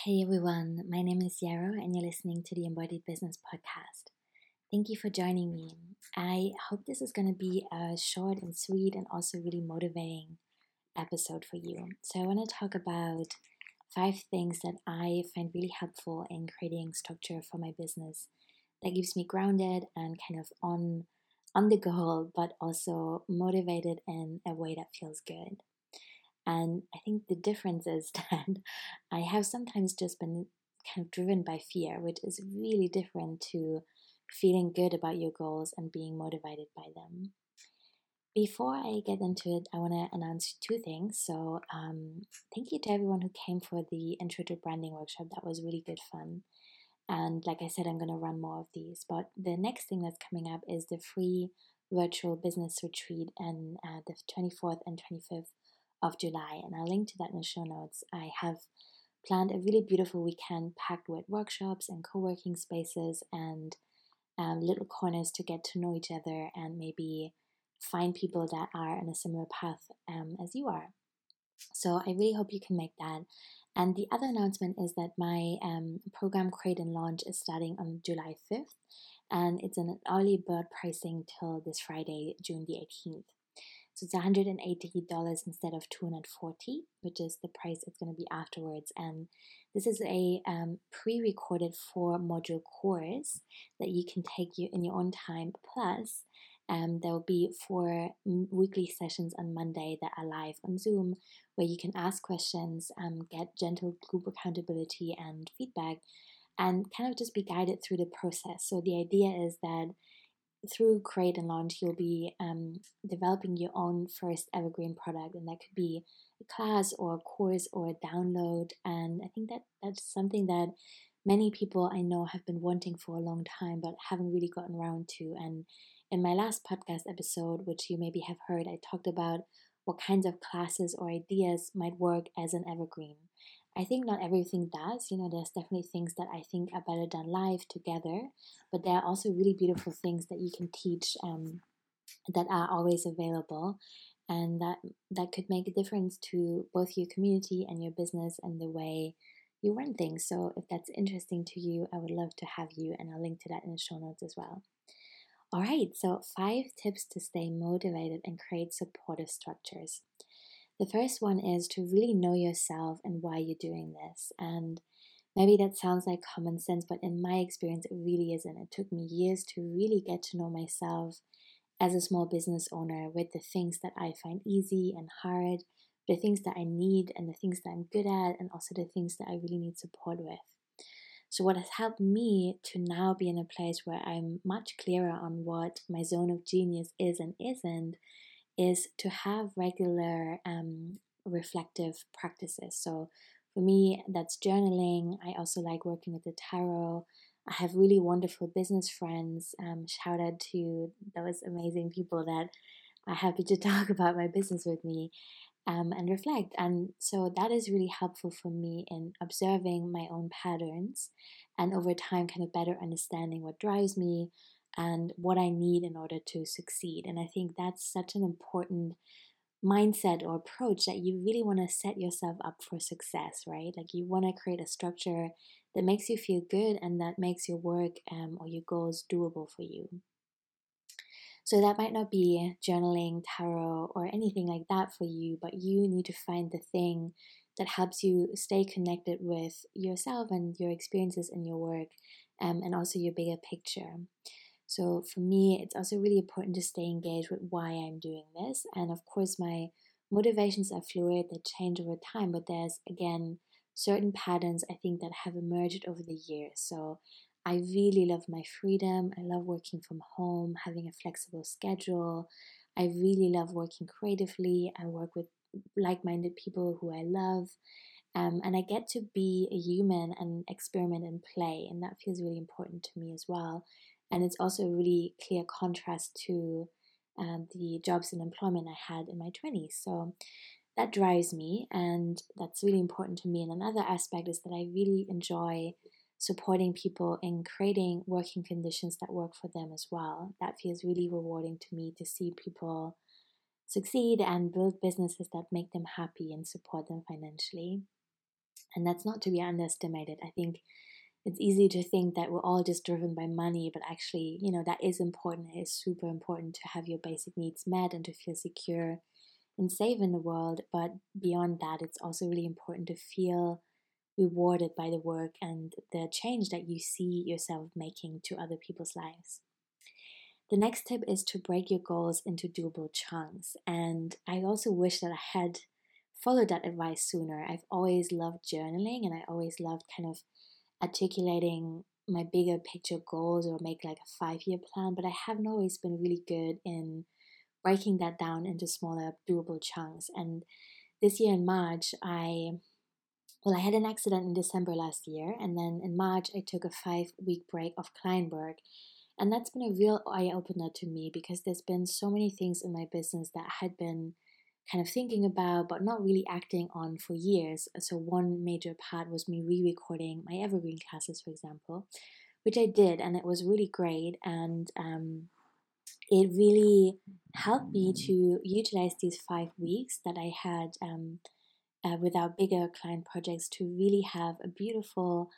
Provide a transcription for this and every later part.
Hey everyone, my name is Yarrow and you're listening to the Embodied Business Podcast. Thank you for joining me. I hope this is going to be a short and sweet and also really motivating episode for you. So, I want to talk about five things that I find really helpful in creating structure for my business that keeps me grounded and kind of on on the goal, but also motivated in a way that feels good. And I think the difference is that I have sometimes just been kind of driven by fear, which is really different to feeling good about your goals and being motivated by them. Before I get into it, I want to announce two things. So, um, thank you to everyone who came for the Intro to Branding workshop. That was really good fun. And like I said, I'm going to run more of these. But the next thing that's coming up is the free virtual business retreat and uh, the 24th and 25th of July, and I'll link to that in the show notes. I have planned a really beautiful weekend packed with workshops and co working spaces and um, little corners to get to know each other and maybe find people that are on a similar path um, as you are. So I really hope you can make that. And the other announcement is that my um, program Create and Launch is starting on July 5th, and it's an early bird pricing till this Friday, June the 18th. So it's $180 instead of 240 which is the price it's going to be afterwards. And this is a um, pre-recorded four module course that you can take you in your own time. Plus, um, there will be four weekly sessions on Monday that are live on Zoom, where you can ask questions, um, get gentle group accountability and feedback, and kind of just be guided through the process. So the idea is that through Create and Launch, you'll be um, developing your own first evergreen product, and that could be a class or a course or a download. And I think that that's something that many people I know have been wanting for a long time, but haven't really gotten around to. And in my last podcast episode, which you maybe have heard, I talked about what kinds of classes or ideas might work as an evergreen. I think not everything does. You know, there's definitely things that I think are better done live together, but there are also really beautiful things that you can teach um, that are always available, and that that could make a difference to both your community and your business and the way you run things. So, if that's interesting to you, I would love to have you, and I'll link to that in the show notes as well. All right, so five tips to stay motivated and create supportive structures. The first one is to really know yourself and why you're doing this. And maybe that sounds like common sense, but in my experience, it really isn't. It took me years to really get to know myself as a small business owner with the things that I find easy and hard, the things that I need and the things that I'm good at, and also the things that I really need support with. So, what has helped me to now be in a place where I'm much clearer on what my zone of genius is and isn't is to have regular um, reflective practices. So for me, that's journaling. I also like working with the tarot. I have really wonderful business friends. Um, shout out to those amazing people that are happy to talk about my business with me um, and reflect. And so that is really helpful for me in observing my own patterns and over time, kind of better understanding what drives me, and what I need in order to succeed. And I think that's such an important mindset or approach that you really want to set yourself up for success, right? Like you want to create a structure that makes you feel good and that makes your work um, or your goals doable for you. So that might not be journaling, tarot, or anything like that for you, but you need to find the thing that helps you stay connected with yourself and your experiences in your work um, and also your bigger picture. So for me, it's also really important to stay engaged with why I'm doing this. And of course, my motivations are fluid, they change over time, but there's again certain patterns I think that have emerged over the years. So I really love my freedom. I love working from home, having a flexible schedule. I really love working creatively. I work with like minded people who I love. Um, and I get to be a human and experiment and play, and that feels really important to me as well and it's also a really clear contrast to uh, the jobs and employment I had in my 20s. So that drives me, and that's really important to me. And another aspect is that I really enjoy supporting people in creating working conditions that work for them as well. That feels really rewarding to me to see people succeed and build businesses that make them happy and support them financially. And that's not to be underestimated. I think it's easy to think that we're all just driven by money, but actually, you know, that is important. It is super important to have your basic needs met and to feel secure and safe in the world. But beyond that, it's also really important to feel rewarded by the work and the change that you see yourself making to other people's lives. The next tip is to break your goals into doable chunks. And I also wish that I had followed that advice sooner. I've always loved journaling and I always loved kind of articulating my bigger picture goals or make like a five year plan, but I haven't always been really good in breaking that down into smaller, doable chunks. And this year in March, I well, I had an accident in December last year, and then in March, I took a five week break of work. And that's been a real eye opener to me because there's been so many things in my business that had been kind of thinking about but not really acting on for years. So, one major part was me re recording my evergreen classes, for example, which I did, and it was really great. And um, it really helped me to utilize these five weeks that I had um, uh, with our bigger client projects to really have a beautiful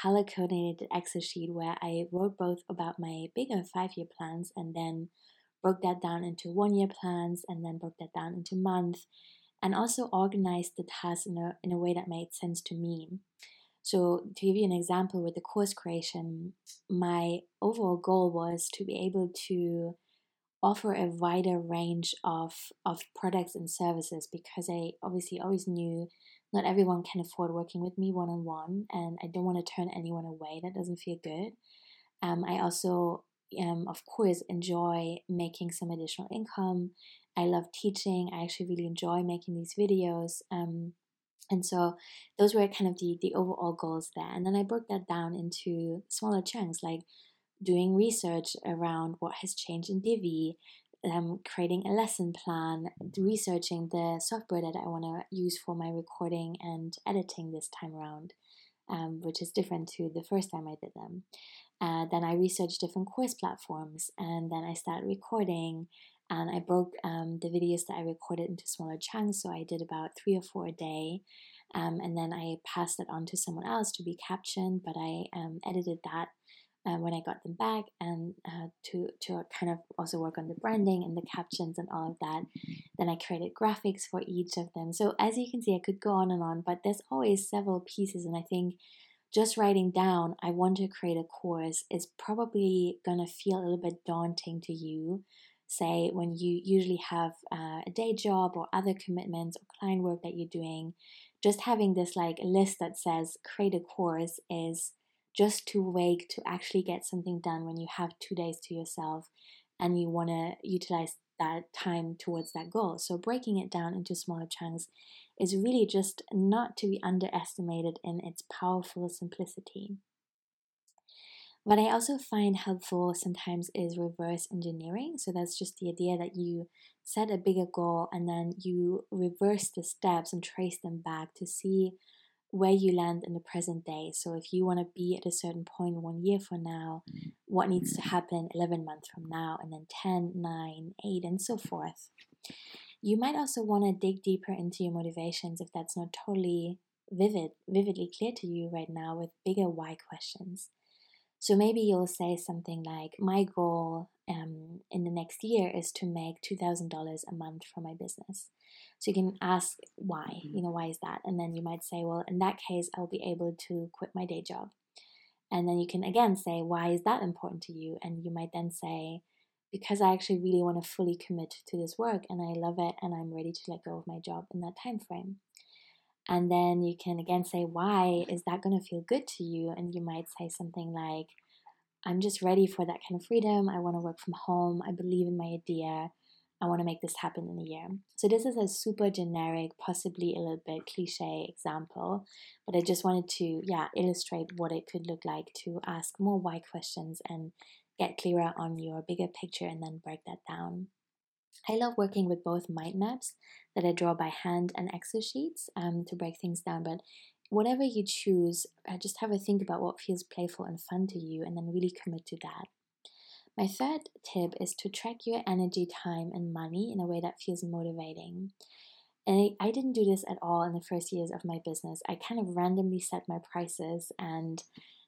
color coordinated Excel sheet where I wrote both about my bigger five year plans and then broke that down into one year plans and then broke that down into months and also organized the tasks in a, in a way that made sense to me. So, to give you an example with the course creation, my overall goal was to be able to offer a wider range of, of products and services because I obviously always knew not everyone can afford working with me one on one, and I don't want to turn anyone away. That doesn't feel good. Um, I also um, of course, enjoy making some additional income. I love teaching. I actually really enjoy making these videos. Um, and so those were kind of the, the overall goals there. And then I broke that down into smaller chunks, like doing research around what has changed in Divi, um, creating a lesson plan, researching the software that I want to use for my recording and editing this time around, um, which is different to the first time I did them. Uh, then I researched different course platforms and then I started recording and I broke um, the videos that I recorded into smaller chunks. So I did about three or four a day. Um, and then I passed it on to someone else to be captioned, but I um, edited that uh, when I got them back and uh, to to kind of also work on the branding and the captions and all of that. Then I created graphics for each of them. So as you can see, I could go on and on, but there's always several pieces, and I think just writing down, I want to create a course is probably going to feel a little bit daunting to you. Say, when you usually have uh, a day job or other commitments or client work that you're doing, just having this like list that says create a course is just too vague to actually get something done when you have two days to yourself and you want to utilize that time towards that goal. So, breaking it down into smaller chunks is really just not to be underestimated in its powerful simplicity. What I also find helpful sometimes is reverse engineering. So that's just the idea that you set a bigger goal and then you reverse the steps and trace them back to see where you land in the present day. So if you want to be at a certain point one year from now, what needs to mm-hmm. happen 11 months from now, and then 10, 9, 8, and so forth. You might also want to dig deeper into your motivations if that's not totally vivid, vividly clear to you right now with bigger why questions. So maybe you'll say something like, My goal um, in the next year is to make $2,000 a month for my business. So you can ask why, mm-hmm. you know, why is that? And then you might say, Well, in that case, I'll be able to quit my day job. And then you can again say, Why is that important to you? And you might then say, because I actually really want to fully commit to this work and I love it and I'm ready to let go of my job in that time frame. And then you can again say, why is that going to feel good to you? And you might say something like, I'm just ready for that kind of freedom. I want to work from home. I believe in my idea. I want to make this happen in a year. So, this is a super generic, possibly a little bit cliche example, but I just wanted to, yeah, illustrate what it could look like to ask more why questions and get clearer on your bigger picture and then break that down. I love working with both mind maps that I draw by hand and Excel sheets um, to break things down, but whatever you choose, uh, just have a think about what feels playful and fun to you and then really commit to that. My third tip is to track your energy, time, and money in a way that feels motivating. And I, I didn't do this at all in the first years of my business. I kind of randomly set my prices and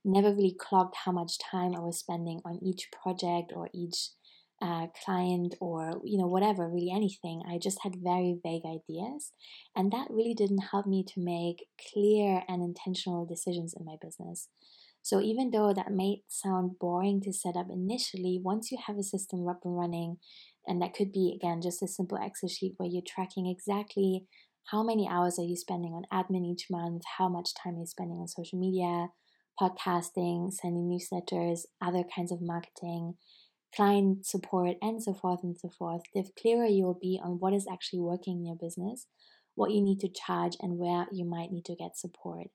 never really clocked how much time I was spending on each project or each uh, client or you know whatever really anything. I just had very vague ideas and that really didn't help me to make clear and intentional decisions in my business. So even though that may sound boring to set up initially once you have a system up and running and that could be again just a simple excel sheet where you're tracking exactly how many hours are you spending on admin each month how much time you're you spending on social media podcasting sending newsletters other kinds of marketing client support, and so forth and so forth, the clearer you will be on what is actually working in your business, what you need to charge, and where you might need to get support.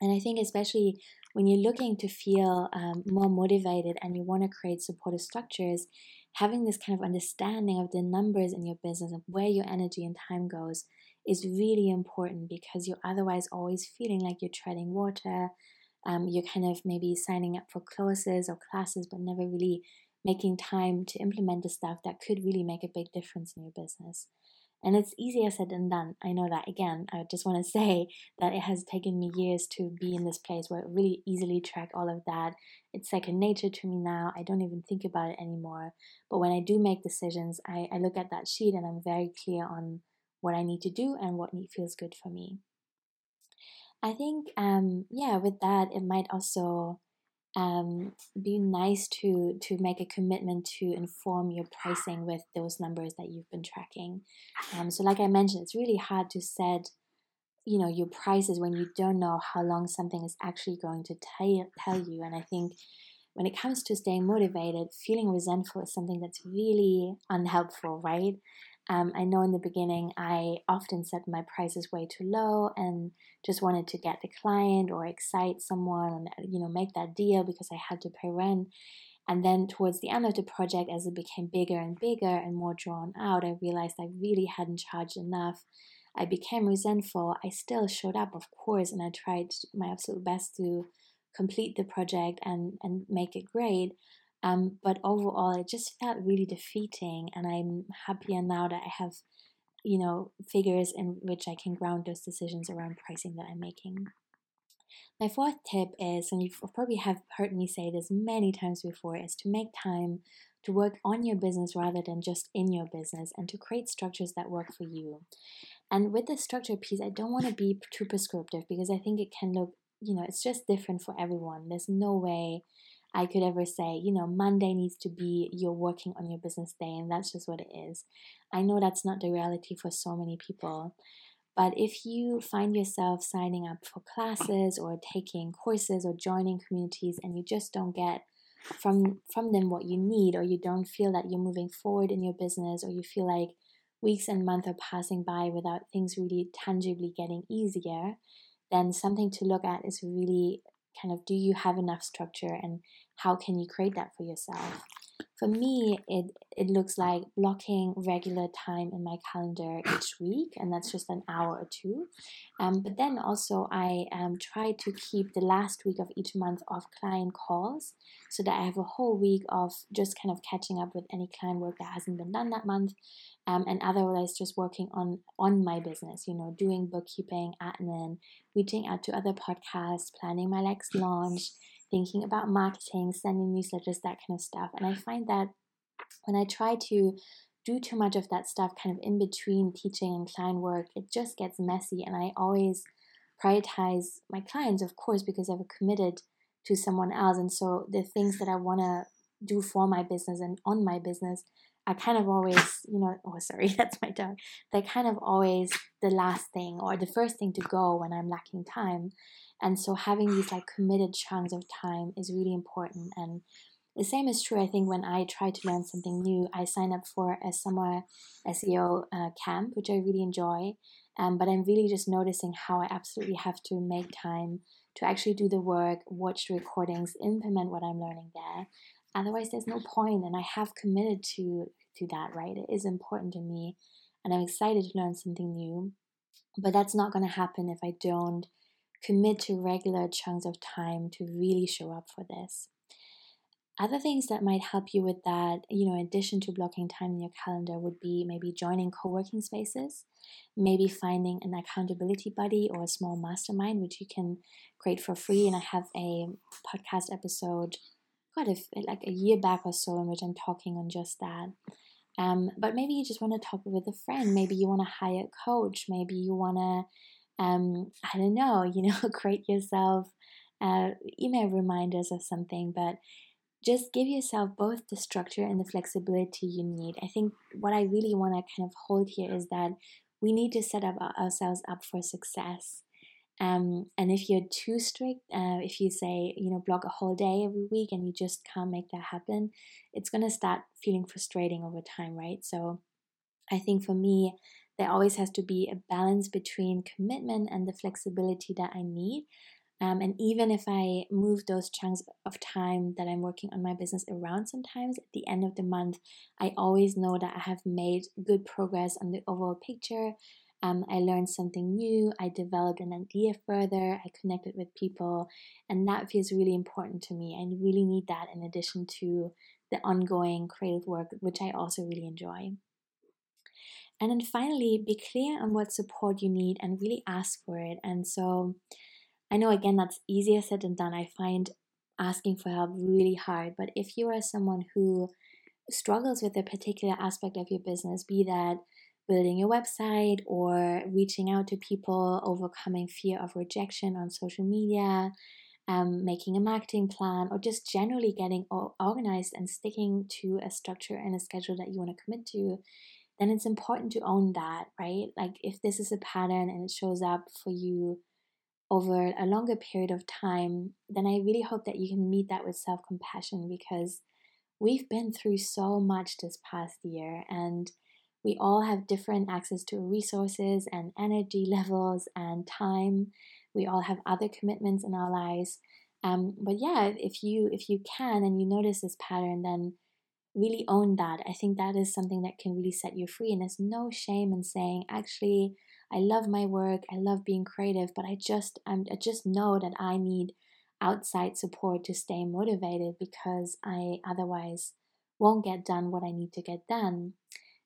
And I think, especially when you're looking to feel um, more motivated and you want to create supportive structures, having this kind of understanding of the numbers in your business and where your energy and time goes is really important because you're otherwise always feeling like you're treading water. Um, you're kind of maybe signing up for courses or classes, but never really making time to implement the stuff that could really make a big difference in your business. And it's easier said than done. I know that. Again, I just want to say that it has taken me years to be in this place where I really easily track all of that. It's second nature to me now. I don't even think about it anymore. But when I do make decisions, I, I look at that sheet and I'm very clear on what I need to do and what feels good for me. I think, um, yeah, with that, it might also um, be nice to to make a commitment to inform your pricing with those numbers that you've been tracking. Um, so, like I mentioned, it's really hard to set you know your prices when you don't know how long something is actually going to tell tell you. And I think when it comes to staying motivated, feeling resentful is something that's really unhelpful, right? Um, I know in the beginning I often set my prices way too low and just wanted to get the client or excite someone and you know make that deal because I had to pay rent. And then towards the end of the project, as it became bigger and bigger and more drawn out, I realized I really hadn't charged enough. I became resentful. I still showed up, of course, and I tried my absolute best to complete the project and, and make it great. Um, but overall, it just felt really defeating, and I'm happier now that I have, you know, figures in which I can ground those decisions around pricing that I'm making. My fourth tip is, and you probably have heard me say this many times before, is to make time to work on your business rather than just in your business and to create structures that work for you. And with the structure piece, I don't want to be too prescriptive because I think it can look, you know, it's just different for everyone. There's no way I could ever say, you know, Monday needs to be you're working on your business day, and that's just what it is. I know that's not the reality for so many people. But if you find yourself signing up for classes or taking courses or joining communities and you just don't get from from them what you need or you don't feel that you're moving forward in your business or you feel like weeks and months are passing by without things really tangibly getting easier, then something to look at is really kind of do you have enough structure and how can you create that for yourself for me it it looks like blocking regular time in my calendar each week and that's just an hour or two. Um, but then also i um, try to keep the last week of each month of client calls so that i have a whole week of just kind of catching up with any client work that hasn't been done that month. Um, and otherwise just working on on my business you know doing bookkeeping admin reaching out to other podcasts planning my next launch thinking about marketing sending newsletters that kind of stuff and i find that when i try to do too much of that stuff kind of in between teaching and client work it just gets messy and i always prioritize my clients of course because i've committed to someone else and so the things that i want to do for my business and on my business I kind of always, you know, oh, sorry, that's my dog. They're kind of always the last thing or the first thing to go when I'm lacking time. And so having these like committed chunks of time is really important. And the same is true, I think, when I try to learn something new. I sign up for a summer SEO uh, camp, which I really enjoy. Um, but I'm really just noticing how I absolutely have to make time to actually do the work, watch the recordings, implement what I'm learning there. Otherwise, there's no point, and I have committed to to that. Right, it is important to me, and I'm excited to learn something new. But that's not going to happen if I don't commit to regular chunks of time to really show up for this. other things that might help you with that, you know, in addition to blocking time in your calendar, would be maybe joining co working spaces, maybe finding an accountability buddy or a small mastermind, which you can create for free. And I have a podcast episode, quite a, like a year back or so, in which I'm talking on just that. Um, but maybe you just want to talk with a friend. Maybe you want to hire a coach. Maybe you want to, um, I don't know, you know, create yourself uh, email reminders or something. But just give yourself both the structure and the flexibility you need. I think what I really want to kind of hold here is that we need to set up ourselves up for success. Um, and if you're too strict, uh, if you say, you know, block a whole day every week and you just can't make that happen, it's going to start feeling frustrating over time, right? So I think for me, there always has to be a balance between commitment and the flexibility that I need. Um, and even if I move those chunks of time that I'm working on my business around sometimes, at the end of the month, I always know that I have made good progress on the overall picture. Um, I learned something new, I developed an idea further, I connected with people, and that feels really important to me. I really need that in addition to the ongoing creative work, which I also really enjoy. And then finally, be clear on what support you need and really ask for it. And so, I know again that's easier said than done. I find asking for help really hard, but if you are someone who struggles with a particular aspect of your business, be that building your website or reaching out to people, overcoming fear of rejection on social media, um, making a marketing plan, or just generally getting organized and sticking to a structure and a schedule that you want to commit to, then it's important to own that, right? Like if this is a pattern and it shows up for you over a longer period of time, then I really hope that you can meet that with self compassion because we've been through so much this past year and we all have different access to resources and energy levels and time. We all have other commitments in our lives. Um, but yeah, if you if you can and you notice this pattern, then really own that. I think that is something that can really set you free. And there's no shame in saying, actually, I love my work, I love being creative, but I just I'm, I just know that I need outside support to stay motivated because I otherwise won't get done what I need to get done.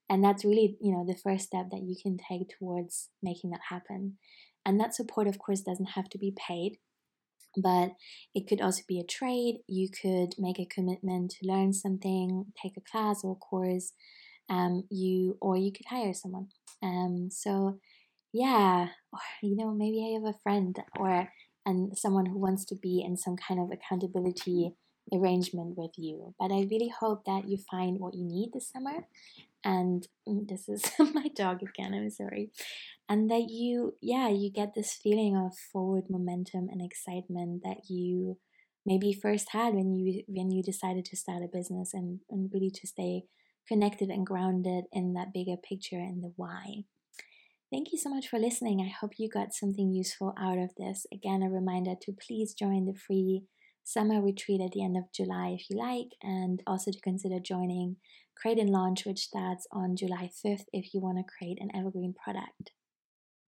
And that's really, you know, the first step that you can take towards making that happen. And that support, of course, doesn't have to be paid, but it could also be a trade. You could make a commitment to learn something, take a class or course, um, you or you could hire someone. Um, so yeah, or you know, maybe I have a friend or and someone who wants to be in some kind of accountability arrangement with you. But I really hope that you find what you need this summer. And this is my dog again, I'm sorry. And that you, yeah, you get this feeling of forward momentum and excitement that you maybe first had when you when you decided to start a business and, and really to stay connected and grounded in that bigger picture and the why. Thank you so much for listening. I hope you got something useful out of this. Again, a reminder to please join the free summer retreat at the end of July if you like, and also to consider joining Create and Launch, which starts on July 5th if you want to create an evergreen product.